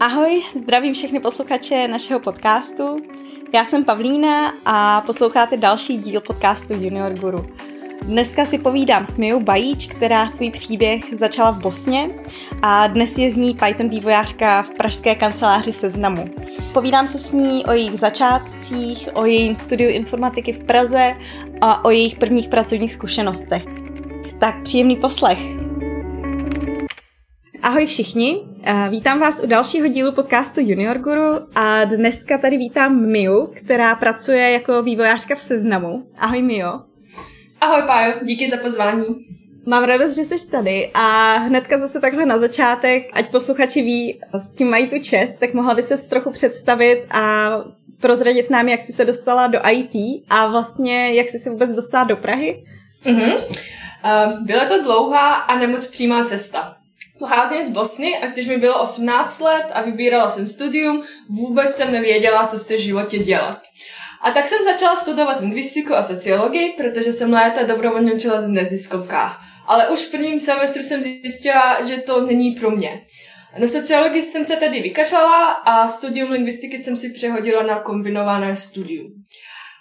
Ahoj, zdravím všechny posluchače našeho podcastu. Já jsem Pavlína a posloucháte další díl podcastu Junior Guru. Dneska si povídám s Mijou Bajíč, která svůj příběh začala v Bosně a dnes je z ní Python vývojářka v pražské kanceláři Seznamu. Povídám se s ní o jejich začátcích, o jejím studiu informatiky v Praze a o jejich prvních pracovních zkušenostech. Tak příjemný poslech. Ahoj všichni, vítám vás u dalšího dílu podcastu Junior Guru a dneska tady vítám Miu, která pracuje jako vývojářka v Seznamu. Ahoj Mio. Ahoj Pájo, díky za pozvání. Mám radost, že jsi tady a hnedka zase takhle na začátek, ať posluchači ví, s kým mají tu čest, tak mohla by se trochu představit a prozradit nám, jak jsi se dostala do IT a vlastně jak jsi se vůbec dostala do Prahy? Uh-huh. Uh, byla to dlouhá a nemoc přímá cesta. Pocházím z Bosny a když mi bylo 18 let a vybírala jsem studium, vůbec jsem nevěděla, co se v životě dělat. A tak jsem začala studovat lingvistiku a sociologii, protože jsem léta dobrovolně učila v neziskovkách. Ale už v prvním semestru jsem zjistila, že to není pro mě. Na sociologii jsem se tedy vykašlala a studium lingvistiky jsem si přehodila na kombinované studium.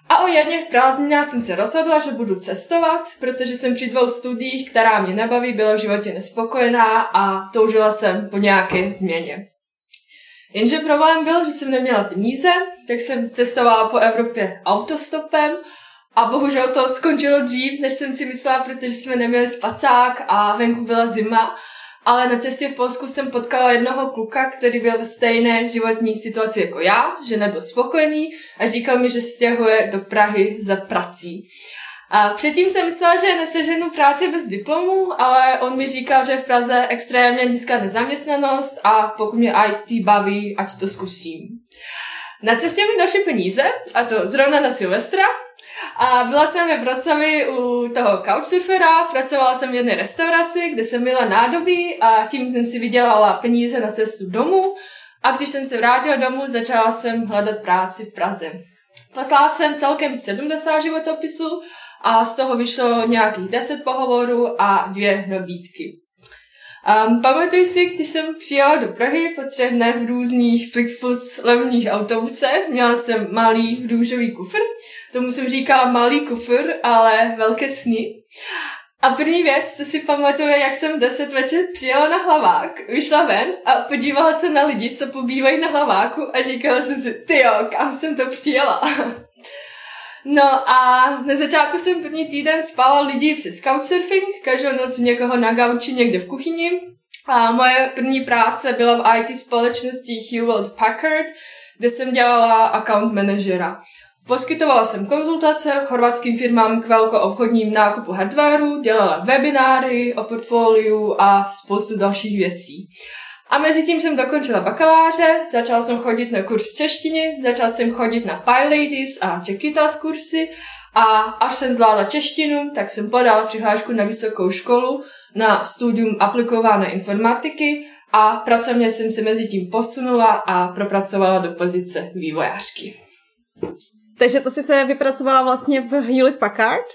A o jedných prázdninách jsem se rozhodla, že budu cestovat, protože jsem při dvou studiích, která mě nebaví, byla v životě nespokojená a toužila jsem po nějaké změně. Jenže problém byl, že jsem neměla peníze, tak jsem cestovala po Evropě autostopem a bohužel to skončilo dřív, než jsem si myslela, protože jsme neměli spacák a venku byla zima. Ale na cestě v Polsku jsem potkala jednoho kluka, který byl ve stejné životní situaci jako já, že nebyl spokojený a říkal mi, že stěhuje do Prahy za prací. A předtím jsem myslela, že neseženu práci bez diplomu, ale on mi říkal, že v Praze extrémně nízká nezaměstnanost a pokud mě IT baví, ať to zkusím. Na cestě mi došly peníze, a to zrovna na Silvestra, a byla jsem ve Vroclavi u toho couchsurfera, pracovala jsem v jedné restauraci, kde jsem měla nádobí a tím jsem si vydělala peníze na cestu domů. A když jsem se vrátila domů, začala jsem hledat práci v Praze. Poslala jsem celkem 70 životopisů a z toho vyšlo nějakých 10 pohovorů a dvě nabídky. Um, pamatuju si, když jsem přijela do Prahy po třech dnech v různých Flixbus levných autobusech, měla jsem malý růžový kufr, tomu jsem říkala malý kufr, ale velké sny. A první věc, co si pamatuju, jak jsem deset večer přijela na hlavák, vyšla ven a podívala se na lidi, co pobývají na hlaváku a říkala jsem si, ty jo, kam jsem to přijela. No a na začátku jsem první týden spala lidi přes couchsurfing, každou noc někoho na gauči někde v kuchyni. A moje první práce byla v IT společnosti Hewlett Packard, kde jsem dělala account manažera. Poskytovala jsem konzultace chorvatským firmám k velkoobchodním nákupu hardwareu, dělala webináry o portfoliu a spoustu dalších věcí. A mezi tím jsem dokončila bakaláře, začala jsem chodit na kurz češtiny, začala jsem chodit na PyLadies a Čekitas kursy a až jsem zvládla češtinu, tak jsem podala přihlášku na vysokou školu na studium aplikované informatiky a pracovně jsem se mezi tím posunula a propracovala do pozice vývojářky. Takže to si se vypracovala vlastně v Hewlett Packard?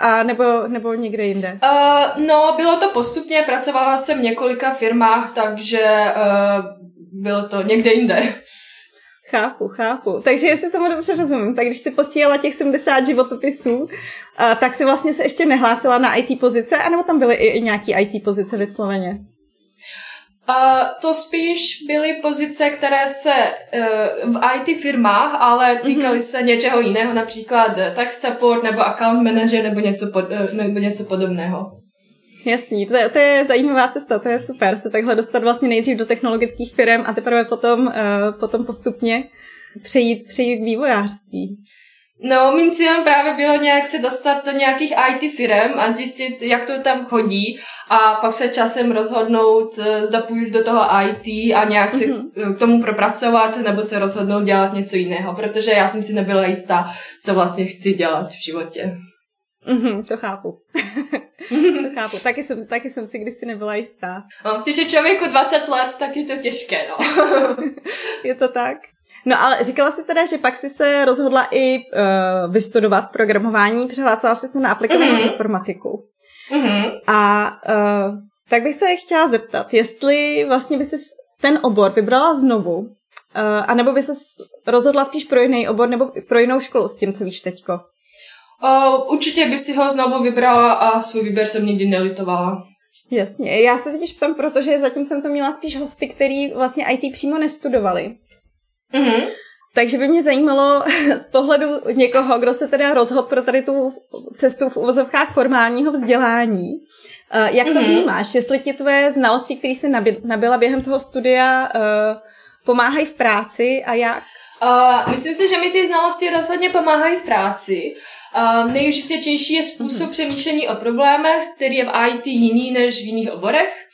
A nebo, nebo někde jinde? Uh, no, bylo to postupně, pracovala jsem v několika firmách, takže uh, bylo to někde jinde. Chápu, chápu. Takže jestli tomu dobře rozumím, tak když jsi posílala těch 70 životopisů, uh, tak si vlastně se ještě nehlásila na IT pozice, anebo tam byly i, i nějaký IT pozice vysloveně? Uh, to spíš byly pozice, které se uh, v IT firmách, ale týkaly mm-hmm. se něčeho jiného, například tech support nebo account manager nebo něco, pod, uh, nebo něco podobného. Jasný, to je, to je zajímavá cesta, to je super, se takhle dostat vlastně nejdřív do technologických firm a teprve potom, uh, potom postupně přejít, přejít k vývojářství. No, mým cílem právě bylo nějak se dostat do nějakých IT firm a zjistit, jak to tam chodí a pak se časem rozhodnout, eh, zda půjdu do toho IT a nějak si mm-hmm. k tomu propracovat nebo se rozhodnout dělat něco jiného, protože já jsem si nebyla jistá, co vlastně chci dělat v životě. Mm-hmm, to chápu. to chápu. Taky jsem, taky jsem si kdysi nebyla jistá. No, když je člověku 20 let, tak je to těžké, no. je to tak? No ale říkala si teda, že pak si se rozhodla i uh, vystudovat programování, přihlásila jsi se na aplikovanou mm-hmm. informatiku. Mm-hmm. A uh, tak bych se chtěla zeptat, jestli vlastně by si ten obor vybrala znovu, uh, anebo by se rozhodla spíš pro jiný obor nebo pro jinou školu s tím, co víš teďko? Uh, určitě by si ho znovu vybrala a svůj výběr jsem nikdy nelitovala. Jasně, já se totiž ptám, protože zatím jsem to měla spíš hosty, který vlastně IT přímo nestudovali. Mm-hmm. Takže by mě zajímalo z pohledu někoho, kdo se teda rozhodl pro tady tu cestu v uvozovkách formálního vzdělání. Eh, jak to mm-hmm. vnímáš? Jestli ti tvoje znalosti, které jsi nabila během toho studia, eh, pomáhají v práci a jak? Uh, myslím si, že mi ty znalosti rozhodně pomáhají v práci. Uh, nejužitečnější je způsob mm-hmm. přemýšlení o problémech, který je v IT jiný než v jiných oborech.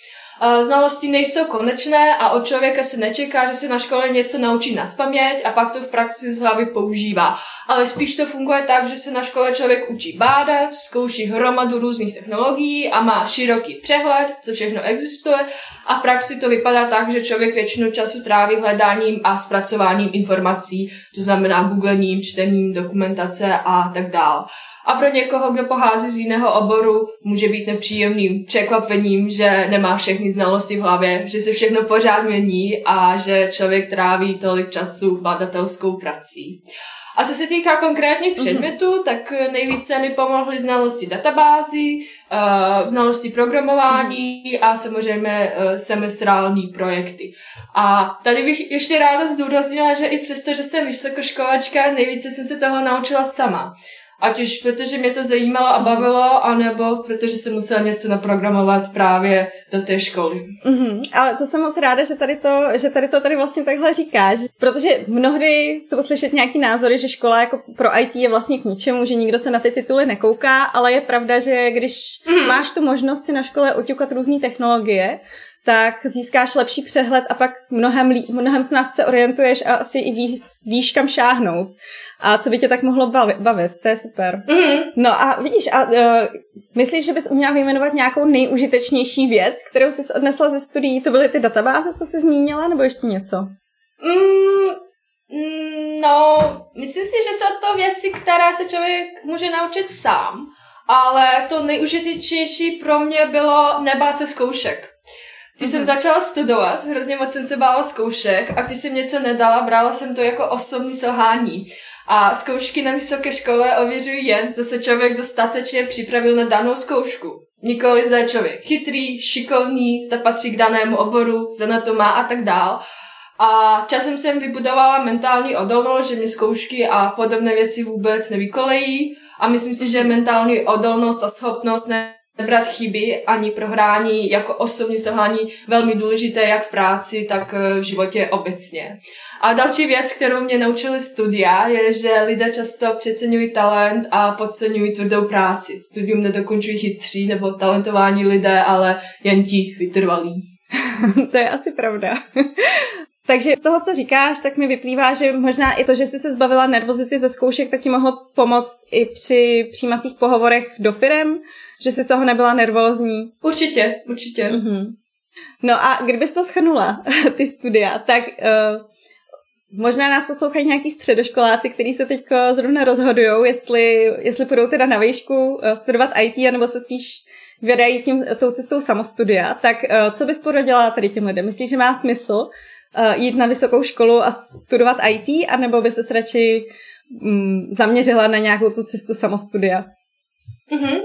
Znalosti nejsou konečné a od člověka se nečeká, že se na škole něco naučí na spaměť a pak to v praxi z hlavy používá. Ale spíš to funguje tak, že se na škole člověk učí bádat, zkouší hromadu různých technologií a má široký přehled, co všechno existuje a v praxi to vypadá tak, že člověk většinu času tráví hledáním a zpracováním informací, to znamená googlením, čtením dokumentace a tak dále. A pro někoho, kdo pochází z jiného oboru, může být nepříjemným překvapením, že nemá všechny znalosti v hlavě, že se všechno pořád mění a že člověk tráví tolik času badatelskou prací. A co se týká konkrétních mhm. předmětů, mm-hmm. tak nejvíce mi pomohly znalosti databází, uh, znalosti programování mm-hmm. a samozřejmě uh, semestrální projekty. A tady bych ještě ráda zdůraznila, že i přesto, že jsem vysokoškolačka, nejvíce jsem se toho naučila sama. Ať už protože mě to zajímalo a bavilo, anebo protože jsem musela něco naprogramovat právě do té školy. Mm-hmm. Ale to jsem moc ráda, že tady to, že tady to tady vlastně takhle říkáš, protože mnohdy jsou slyšet nějaký názory, že škola jako pro IT je vlastně k ničemu, že nikdo se na ty tituly nekouká, ale je pravda, že když mm-hmm. máš tu možnost si na škole oťukat různé technologie, tak získáš lepší přehled a pak mnohem, lí, mnohem s nás se orientuješ a asi i víš, víš kam šáhnout. A co by tě tak mohlo bavit, bavit to je super. Mm-hmm. No a vidíš, a uh, myslíš, že bys uměla vyjmenovat nějakou nejužitečnější věc, kterou jsi odnesla ze studií? To byly ty databáze, co jsi zmínila, nebo ještě něco? Mm, mm, no, myslím si, že jsou to věci, které se člověk může naučit sám, ale to nejužitečnější pro mě bylo nebát se zkoušek. Když mm-hmm. jsem mhm. začala studovat, hrozně moc jsem se bála zkoušek a když jsem něco nedala, brala jsem to jako osobní selhání. A zkoušky na vysoké škole ověřují jen, zda se člověk dostatečně připravil na danou zkoušku. Nikoli zda je člověk chytrý, šikovný, zda patří k danému oboru, zda na to má a tak dál. A časem jsem vybudovala mentální odolnost, že mě zkoušky a podobné věci vůbec nevykolejí. A myslím si, že mentální odolnost a schopnost nebrat chyby ani prohrání jako osobní selhání velmi důležité jak v práci, tak v životě obecně. A další věc, kterou mě naučili studia, je, že lidé často přeceňují talent a podceňují tvrdou práci. Studium nedokončují chytří nebo talentovaní lidé, ale jen ti vytrvalí. to je asi pravda. Takže z toho, co říkáš, tak mi vyplývá, že možná i to, že jsi se zbavila nervozity ze zkoušek, tak ti mohlo pomoct i při přijímacích pohovorech do firem, že jsi z toho nebyla nervózní. Určitě, určitě. Mm-hmm. No a kdybys to schrnula, ty studia, tak uh, možná nás poslouchají nějaký středoškoláci, kteří se teď zrovna rozhodují, jestli, jestli půjdou teda na výšku uh, studovat IT, nebo se spíš vydají tím, tou cestou samostudia. Tak uh, co bys poradila tady těm lidem? Myslíš, že má smysl jít na vysokou školu a studovat IT, anebo by se radši um, zaměřila na nějakou tu cestu samostudia? Mm-hmm.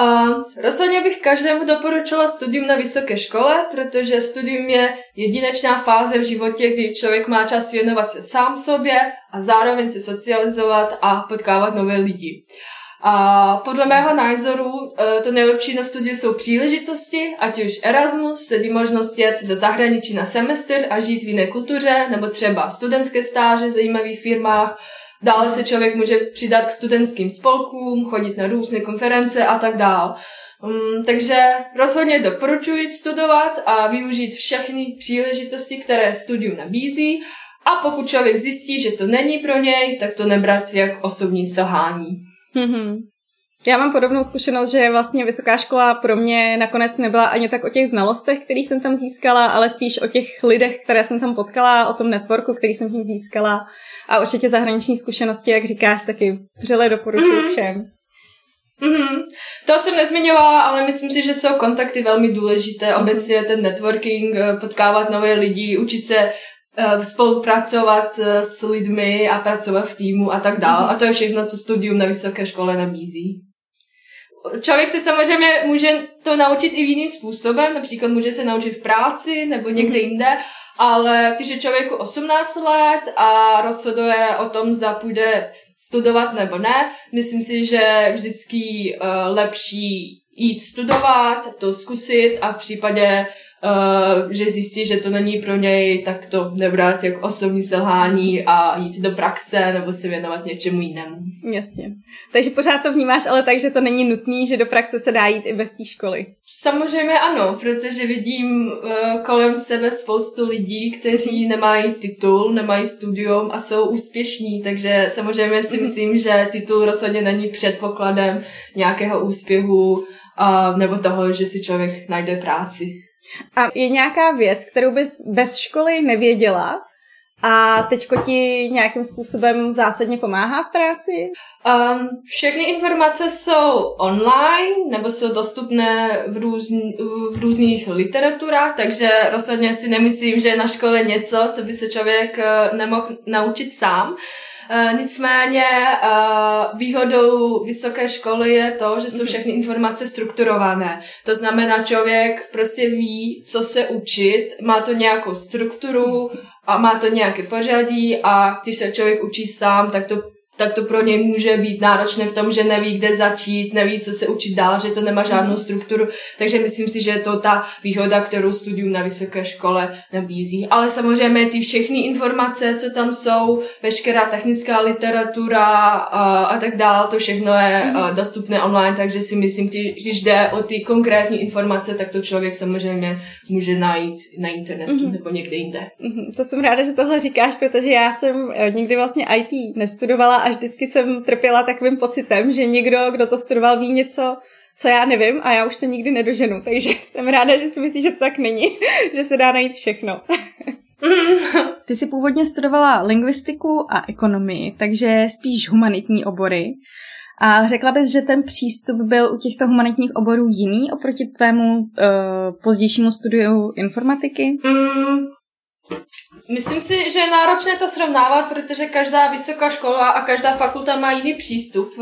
Uh, rozhodně bych každému doporučila studium na vysoké škole, protože studium je jedinečná fáze v životě, kdy člověk má čas věnovat se sám sobě a zároveň se socializovat a potkávat nové lidi. A podle mého názoru e, to nejlepší na studiu jsou příležitosti, ať už Erasmus, sedí možnost jet do zahraničí na semestr a žít v jiné kultuře, nebo třeba studentské stáže v zajímavých firmách, Dále se člověk může přidat k studentským spolkům, chodit na různé konference a tak dál. Um, takže rozhodně doporučuji studovat a využít všechny příležitosti, které studium nabízí. A pokud člověk zjistí, že to není pro něj, tak to nebrat jak osobní selhání. Mm-hmm. Já mám podobnou zkušenost, že vlastně vysoká škola pro mě nakonec nebyla ani tak o těch znalostech, který jsem tam získala, ale spíš o těch lidech, které jsem tam potkala, o tom networku, který jsem tím získala. A určitě zahraniční zkušenosti, jak říkáš, taky vřele doporučuji mm. všem. Mm-hmm. To jsem nezmiňovala, ale myslím si, že jsou kontakty velmi důležité. Mm-hmm. Obecně ten networking, eh, potkávat nové lidi, učit se spolupracovat uh, s lidmi a pracovat v týmu a tak dále. Mm-hmm. A to je všechno, co studium na vysoké škole nabízí. Člověk se samozřejmě může to naučit i jiným způsobem, například může se naučit v práci nebo někde mm-hmm. jinde, ale když je člověku 18 let a rozhoduje o tom, zda půjde studovat nebo ne, myslím si, že vždycky uh, lepší jít studovat, to zkusit a v případě uh, že zjistí, že to není pro něj, tak to nebrat jako osobní selhání a jít do praxe nebo se věnovat něčemu jinému. Jasně. Takže pořád to vnímáš, ale tak, že to není nutný, že do praxe se dá jít i bez té školy. Samozřejmě ano, protože vidím uh, kolem sebe spoustu lidí, kteří nemají titul, nemají studium a jsou úspěšní, takže samozřejmě si mhm. myslím, že titul rozhodně není předpokladem nějakého úspěchu uh, nebo toho, že si člověk najde práci. A je nějaká věc, kterou bys bez školy nevěděla a teďko ti nějakým způsobem zásadně pomáhá v práci? Um, všechny informace jsou online nebo jsou dostupné v, různ, v různých literaturách, takže rozhodně si nemyslím, že je na škole něco, co by se člověk uh, nemohl naučit sám. Uh, nicméně uh, výhodou vysoké školy je to, že jsou mhm. všechny informace strukturované. To znamená, člověk prostě ví, co se učit, má to nějakou strukturu a má to nějaké pořadí a když se člověk učí sám, tak to tak to pro něj může být náročné v tom, že neví, kde začít, neví, co se učit dál, že to nemá žádnou mhm. strukturu. Takže myslím si, že je to ta výhoda, kterou studium na vysoké škole nabízí. Ale samozřejmě ty všechny informace, co tam jsou, veškerá technická literatura a, a tak dále, to všechno je mm. dostupné online, takže si myslím, když jde o ty konkrétní informace, tak to člověk samozřejmě může najít na internetu mm. nebo někde jinde. Mm, to jsem ráda, že tohle říkáš, protože já jsem eh, nikdy vlastně IT nestudovala a vždycky jsem trpěla takovým pocitem, že někdo, kdo to studoval, ví něco, co já nevím a já už to nikdy nedoženu. Takže jsem ráda, že si myslíš, že to tak není, že se dá najít všechno. Ty jsi původně studovala lingvistiku a ekonomii, takže spíš humanitní obory. A řekla bys, že ten přístup byl u těchto humanitních oborů jiný oproti tvému uh, pozdějšímu studiu informatiky? Mm, Myslím si, že je náročné to srovnávat, protože každá vysoká škola a každá fakulta má jiný přístup.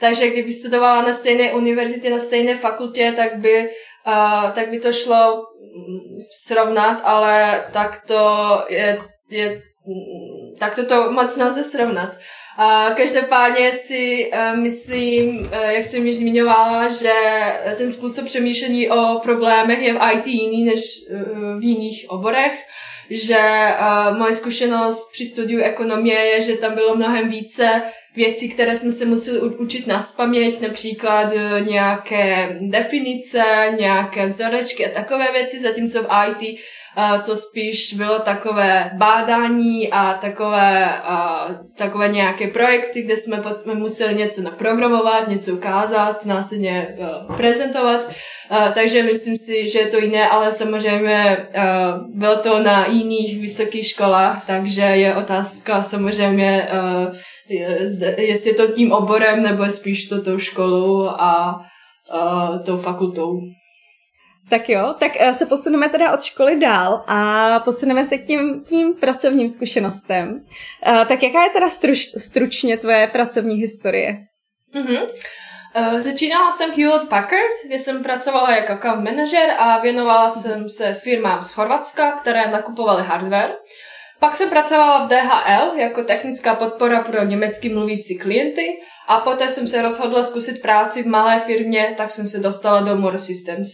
Takže kdyby studovala na stejné univerzitě, na stejné fakultě, tak by, uh, tak by to šlo mm, srovnat, ale tak to je, je tak to, to moc nelze srovnat. Uh, každopádně si uh, myslím, uh, jak jsem již zmiňovala, že ten způsob přemýšlení o problémech je v IT jiný než uh, v jiných oborech že moje zkušenost při studiu ekonomie je, že tam bylo mnohem více věcí, které jsme se museli učit na spaměť, například nějaké definice, nějaké vzorečky a takové věci, zatímco v IT to spíš bylo takové bádání a takové, a, takové nějaké projekty, kde jsme museli něco naprogramovat, něco ukázat, následně uh, prezentovat. Uh, takže myslím si, že je to jiné, ale samozřejmě uh, bylo to na jiných vysokých školách, takže je otázka samozřejmě, jestli je to tím oborem, nebo spíš to tou školou a tou fakultou. Tak jo, tak eh, se posuneme teda od školy dál a posuneme se k tím tvým pracovním zkušenostem. Eh, tak jaká je teda struč, stručně tvoje pracovní historie? Mm-hmm. Začínala jsem Hewlett Packard, kde jsem pracovala jako account manager a věnovala jsem se firmám z Chorvatska, které nakupovaly hardware. Pak jsem pracovala v DHL jako technická podpora pro německy mluvící klienty a poté jsem se rozhodla zkusit práci v malé firmě, tak jsem se dostala do More Systems.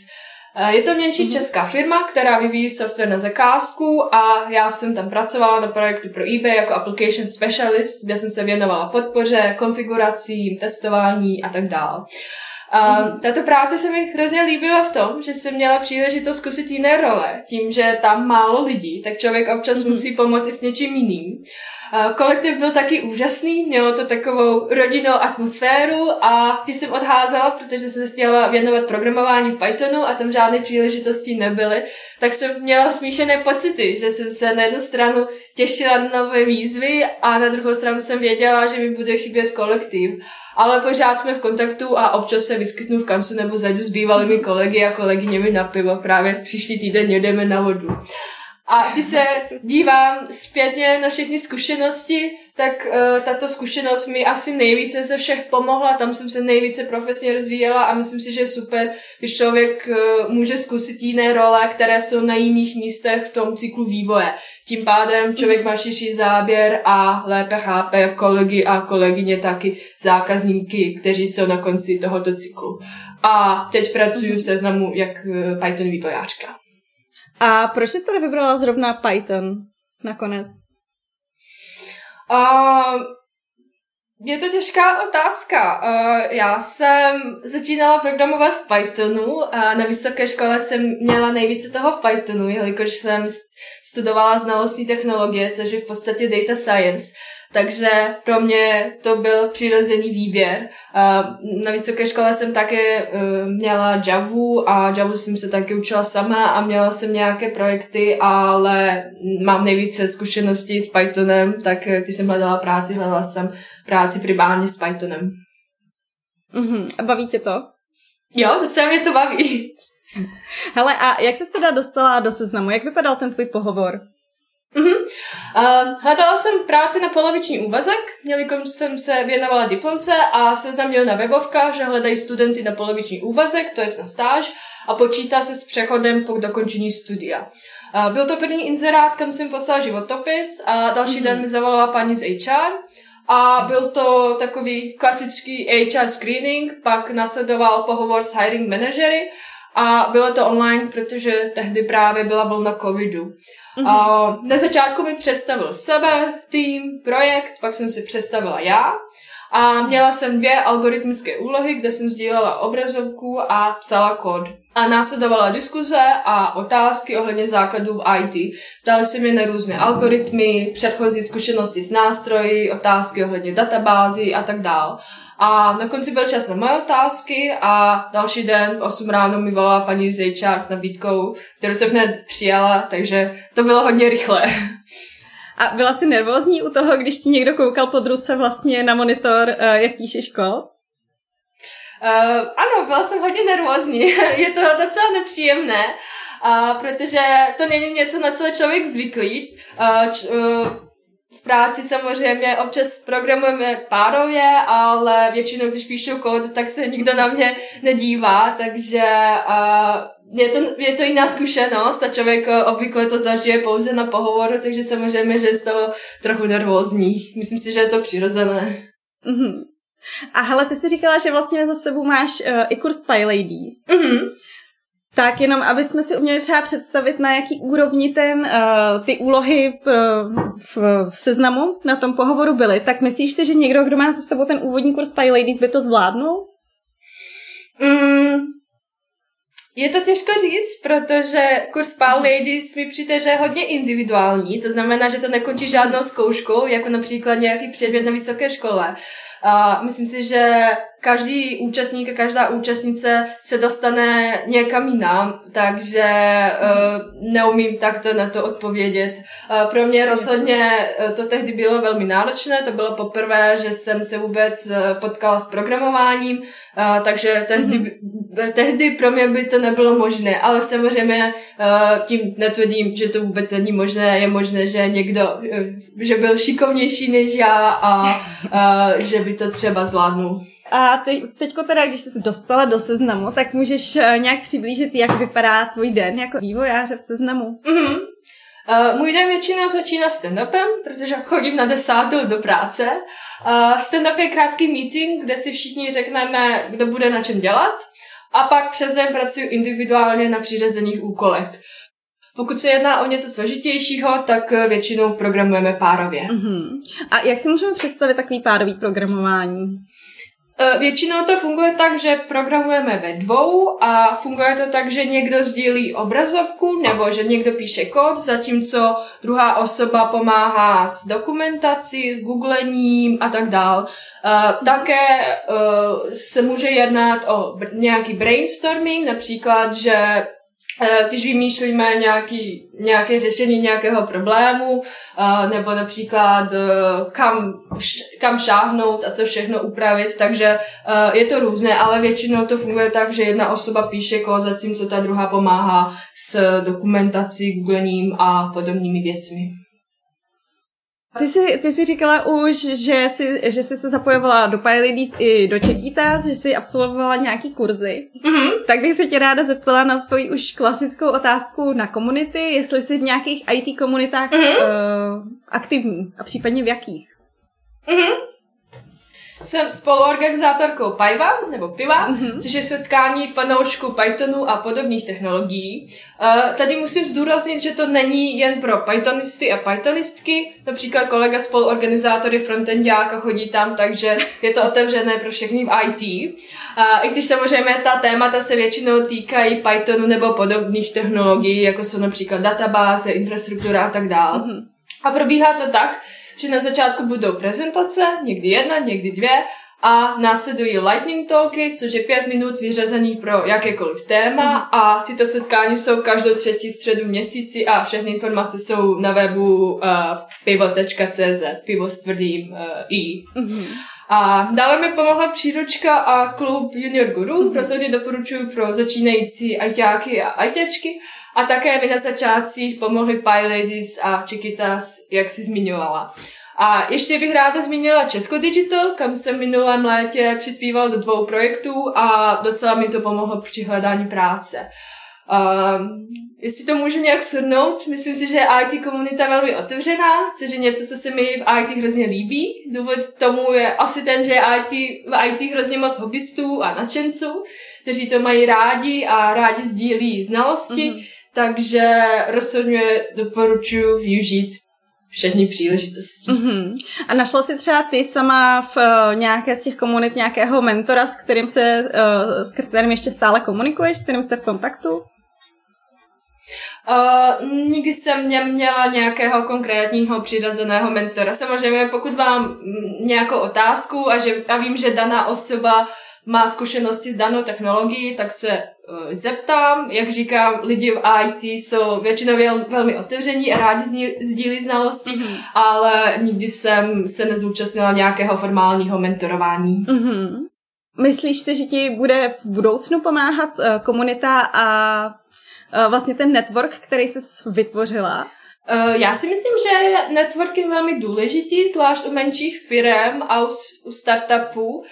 Eh, je to menší mm-hmm. česká firma, která vyvíjí software na zakázku a já jsem tam pracovala na projektu pro eBay jako application specialist, kde jsem se věnovala podpoře, konfiguracím, testování a tak dále. Um, tato práce se mi hrozně líbila v tom, že jsem měla příležitost zkusit jiné role. Tím, že tam málo lidí, tak člověk občas mm-hmm. musí pomoci s něčím jiným. Kolektiv byl taky úžasný, mělo to takovou rodinnou atmosféru a když jsem odházela, protože jsem chtěla věnovat programování v Pythonu a tam žádné příležitosti nebyly, tak jsem měla smíšené pocity, že jsem se na jednu stranu těšila na nové výzvy a na druhou stranu jsem věděla, že mi bude chybět kolektiv. Ale pořád jsme v kontaktu a občas se vyskytnu v kancu nebo zajdu s bývalými kolegy a kolegyněmi na pivo. Právě příští týden jedeme na vodu. A když se dívám zpětně na všechny zkušenosti, tak uh, tato zkušenost mi asi nejvíce ze všech pomohla, tam jsem se nejvíce profesně rozvíjela a myslím si, že je super, když člověk uh, může zkusit jiné role, které jsou na jiných místech v tom cyklu vývoje. Tím pádem člověk má širší záběr a lépe chápe kolegy a kolegyně taky zákazníky, kteří jsou na konci tohoto cyklu. A teď pracuji v seznamu jak uh, Python vývojářka. A proč jsi tady vybrala zrovna Python nakonec? Uh, je to těžká otázka. Uh, já jsem začínala programovat v Pythonu a na vysoké škole jsem měla nejvíce toho v Pythonu, jelikož jsem studovala znalostní technologie, což je v podstatě data science. Takže pro mě to byl přirozený výběr. Na vysoké škole jsem také e, měla Javu a Javu jsem se taky učila sama a měla jsem nějaké projekty, ale mám nejvíce zkušeností s Pythonem, tak e, když jsem hledala práci, hledala jsem práci primárně s Pythonem. Mm-hmm. A baví tě to? Jo, docela mě to baví. Hele, a jak jsi teda dostala do seznamu? Jak vypadal ten tvůj pohovor? Mm-hmm. Uh, hledala jsem práci na poloviční úvazek, jelikož jsem se věnovala diplomce a seznam měl na webovkách, že hledají studenty na poloviční úvazek, to je na stáž, a počítá se s přechodem po dokončení studia. Uh, byl to první inzerát, kam jsem poslala životopis a další mm-hmm. den mi zavolala paní z HR a byl to takový klasický HR screening, pak nasledoval pohovor s hiring manažery a bylo to online, protože tehdy právě byla vlna covidu. Mm-hmm. A na začátku mi představil sebe, tým, projekt, pak jsem si představila já. A měla jsem dvě algoritmické úlohy, kde jsem sdílela obrazovku a psala kód. A následovala diskuze a otázky ohledně základů v IT. Ptali se mě na různé algoritmy, předchozí zkušenosti s nástroji, otázky ohledně databází a tak dále. A na konci byl čas na moje otázky a další den 8 ráno mi volala paní z HR s nabídkou, kterou jsem hned přijala, takže to bylo hodně rychle. A byla jsi nervózní u toho, když ti někdo koukal pod ruce vlastně na monitor, eh, jak píšeš kód? Uh, ano, byla jsem hodně nervózní. Je to docela nepříjemné, uh, protože to není něco, na co člověk zvyklý. Uh, č, uh, v práci samozřejmě občas programujeme párově, ale většinou, když píšu kód, tak se nikdo na mě nedívá, takže uh, je, to, je to jiná zkušenost a člověk obvykle to zažije pouze na pohovoru, takže samozřejmě, že je z toho trochu nervózní. Myslím si, že je to přirozené. Mm-hmm. A hele, ty jsi říkala, že vlastně za sebou máš uh, i kurz Py Ladies. Mm-hmm. Tak jenom, aby jsme si uměli třeba představit, na jaký úrovni ten, uh, ty úlohy v, v, v seznamu na tom pohovoru byly, tak myslíš si, že někdo, kdo má za sebou ten úvodní kurz Spy Ladies, by to zvládnul? Mm, je to těžko říct, protože kurz Spy Ladies mi přijde, že je hodně individuální, to znamená, že to nekončí žádnou zkouškou, jako například nějaký předmět na vysoké škole. A myslím si, že každý účastník a každá účastnice se dostane někam jinam, takže uh, neumím takto na to odpovědět. Uh, pro mě rozhodně uh, to tehdy bylo velmi náročné, to bylo poprvé, že jsem se vůbec potkala s programováním, uh, takže tehdy, mm-hmm. tehdy pro mě by to nebylo možné, ale samozřejmě uh, tím netvrdím, že to vůbec není možné, je možné, že někdo, uh, že byl šikovnější než já a uh, že by to třeba zvládnul. A te, teďko teda, když jsi dostala do seznamu, tak můžeš uh, nějak přiblížit, jak vypadá tvůj den jako vývojáře v seznamu. Mm-hmm. Uh, můj den většinou začíná stand-upem, protože chodím na desátou do práce. Uh, stand-up je krátký meeting, kde si všichni řekneme, kdo bude na čem dělat. A pak přes den pracuji individuálně na přiřazených úkolech. Pokud se jedná o něco složitějšího, tak většinou programujeme párově. Uh-huh. A jak si můžeme představit takový párový programování? E, většinou to funguje tak, že programujeme ve dvou a funguje to tak, že někdo sdílí obrazovku nebo že někdo píše kód, zatímco druhá osoba pomáhá s dokumentací, s googlením a tak dál. Uh, také se může jednat o nějaký brainstorming, například, že Eh, když vymýšlíme nějaký, nějaké řešení nějakého problému, eh, nebo například eh, kam, kam šáhnout a co všechno upravit, takže je to různé, ale většinou to funguje tak, že jedna osoba píše kód, zatímco ta druhá pomáhá s dokumentací, googlením a podobnými věcmi. Ty jsi, ty jsi říkala už, že jsi, že jsi se zapojovala do PyLadies i do Čekýta, že jsi absolvovala nějaký kurzy. Mm-hmm. Tak bych se tě ráda zeptala na svoji už klasickou otázku na komunity, jestli jsi v nějakých IT komunitách mm-hmm. uh, aktivní a případně v jakých. Mm-hmm. Jsem spoluorganizátorkou PIVA, nebo PIVA, mm-hmm. což je setkání fanoušků Pythonu a podobných technologií. Uh, tady musím zdůraznit, že to není jen pro Pythonisty a Pythonistky, například kolega spoluorganizátory frontendiáka chodí tam, takže je to otevřené pro všechny v IT. Uh, I když samozřejmě ta témata se většinou týkají Pythonu nebo podobných technologií, jako jsou například databáze, infrastruktura a tak dále. Mm-hmm. A probíhá to tak, že na začátku budou prezentace, někdy jedna, někdy dvě, a následují lightning talky, což je pět minut vyřazených pro jakékoliv téma a tyto setkání jsou každou třetí středu měsíci a všechny informace jsou na webu uh, pivo.cz, pivo s tvrdým uh, i. Mm. A dále mi pomohla příručka a klub Junior Guru, mm. rozhodně doporučuji pro začínající ajťáky a ajťačky. A také mi na začátcích pomohly PyLadies a Chiquitas, jak si zmiňovala. A ještě bych ráda zmínila Česko Digital, kam jsem minulém létě přispíval do dvou projektů a docela mi to pomohlo při hledání práce. Um, jestli to můžu nějak shrnout, myslím si, že IT komunita velmi otevřená, což je něco, co se mi v IT hrozně líbí. Důvod tomu je asi ten, že IT, v IT hrozně moc hobbystů a nadšenců, kteří to mají rádi a rádi sdílí znalosti. Mm-hmm takže rozhodně doporučuji využít všechny příležitosti. Mm-hmm. A našla jsi třeba ty sama v uh, nějaké z těch komunit nějakého mentora, s kterým se, uh, s kterým ještě stále komunikuješ, s kterým jste v kontaktu? Uh, nikdy jsem neměla nějakého konkrétního přirozeného mentora. Samozřejmě pokud mám nějakou otázku a, že, a vím, že daná osoba má zkušenosti s danou technologií, tak se zeptám. Jak říkám, lidi v IT jsou většinou vel, velmi otevření a rádi sdílí znalosti, mm-hmm. ale nikdy jsem se nezúčastnila nějakého formálního mentorování. Mm-hmm. Myslíš si, že ti bude v budoucnu pomáhat uh, komunita a uh, vlastně ten network, který jsi vytvořila? Já si myslím, že network je velmi důležitý, zvlášť u menších firm a u startupů,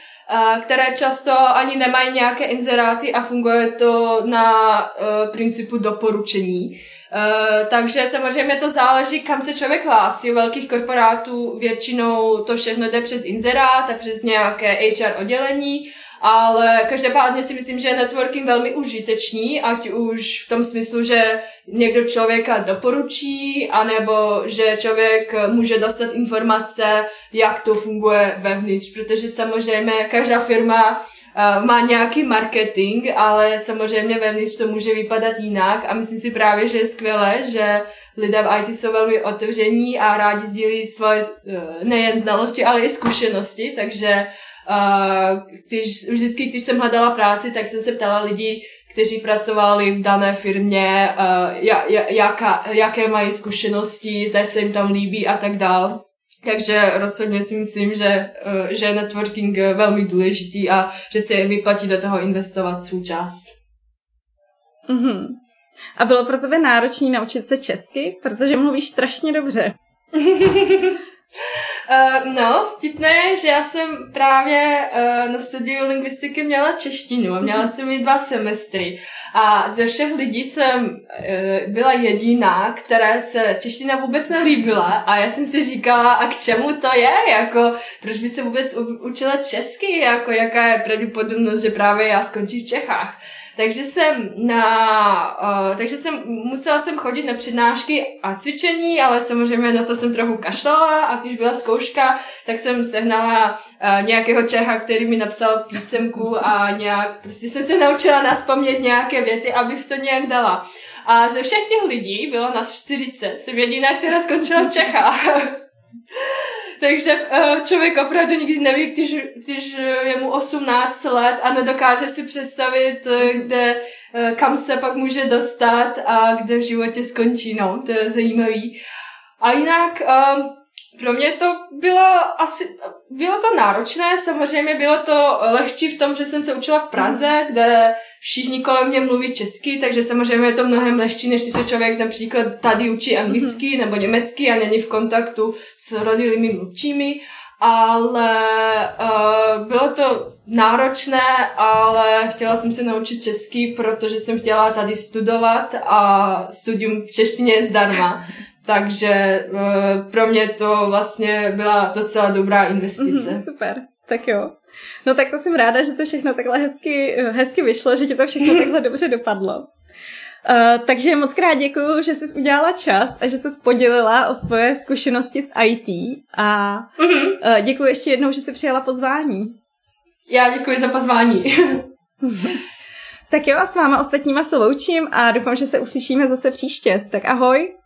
které často ani nemají nějaké inzeráty a funguje to na uh, principu doporučení. Uh, takže samozřejmě to záleží, kam se člověk hlásí. U velkých korporátů většinou to všechno jde přes inzerát a přes nějaké HR oddělení, ale každopádně si myslím, že je networking velmi užitečný, ať už v tom smyslu, že někdo člověka doporučí, anebo že člověk může dostat informace, jak to funguje vevnitř, protože samozřejmě každá firma uh, má nějaký marketing, ale samozřejmě vevnitř to může vypadat jinak. A myslím si právě, že je skvělé, že lidé v IT jsou velmi otevření a rádi sdílí svoje uh, nejen znalosti, ale i zkušenosti, takže když, vždycky, když jsem hledala práci, tak jsem se ptala lidí, kteří pracovali v dané firmě, uh, jaká, jaké mají zkušenosti, zda se jim tam líbí a tak dál. Takže rozhodně si myslím, že, uh, že networking je velmi důležitý a že se vyplatí do toho investovat svůj čas. Mm-hmm. A bylo pro tebe náročné naučit se česky, protože mluvíš strašně dobře. Uh, no, vtipné že já jsem právě uh, na studiu lingvistiky měla češtinu a měla jsem ji dva semestry. A ze všech lidí jsem uh, byla jediná, které se čeština vůbec nelíbila. A já jsem si říkala, a k čemu to je, jako, proč by se vůbec u, učila česky, jako, jaká je pravděpodobnost, že právě já skončím v Čechách. Takže jsem na, uh, takže jsem, musela jsem chodit na přednášky a cvičení, ale samozřejmě na to jsem trochu kašlala. A když byla zkouška, tak jsem sehnala uh, nějakého Čecha, který mi napsal písemku a nějak, prostě jsem se naučila nás pamět nějaké věty, abych to nějak dala. A ze všech těch lidí, bylo nás 40, jsem jediná, která skončila v Čechách. Takže uh, člověk opravdu nikdy neví, když, když je mu 18 let a nedokáže si představit, uh, kde, kam se pak může dostat a kde v životě skončí. No, to je zajímavý. A jinak pro mě to bylo asi, bylo to náročné, samozřejmě bylo to lehčí v tom, že jsem se učila v Praze, kde všichni kolem mě mluví česky, takže samozřejmě je to mnohem lehčí, než když se člověk například tady učí anglicky mm-hmm. nebo německy a není v kontaktu s rodilými mluvčími, ale uh, bylo to náročné, ale chtěla jsem se naučit česky, protože jsem chtěla tady studovat a studium v češtině je zdarma. Takže uh, pro mě to vlastně byla docela dobrá investice. Mm, super, tak jo. No tak to jsem ráda, že to všechno takhle hezky, hezky vyšlo, že ti to všechno takhle dobře dopadlo. Uh, takže moc krát děkuju, že jsi udělala čas a že jsi podělila o svoje zkušenosti s IT a uh, děkuji ještě jednou, že jsi přijala pozvání. Já děkuji za pozvání. tak jo a s váma ostatníma se loučím a doufám, že se uslyšíme zase příště. Tak ahoj.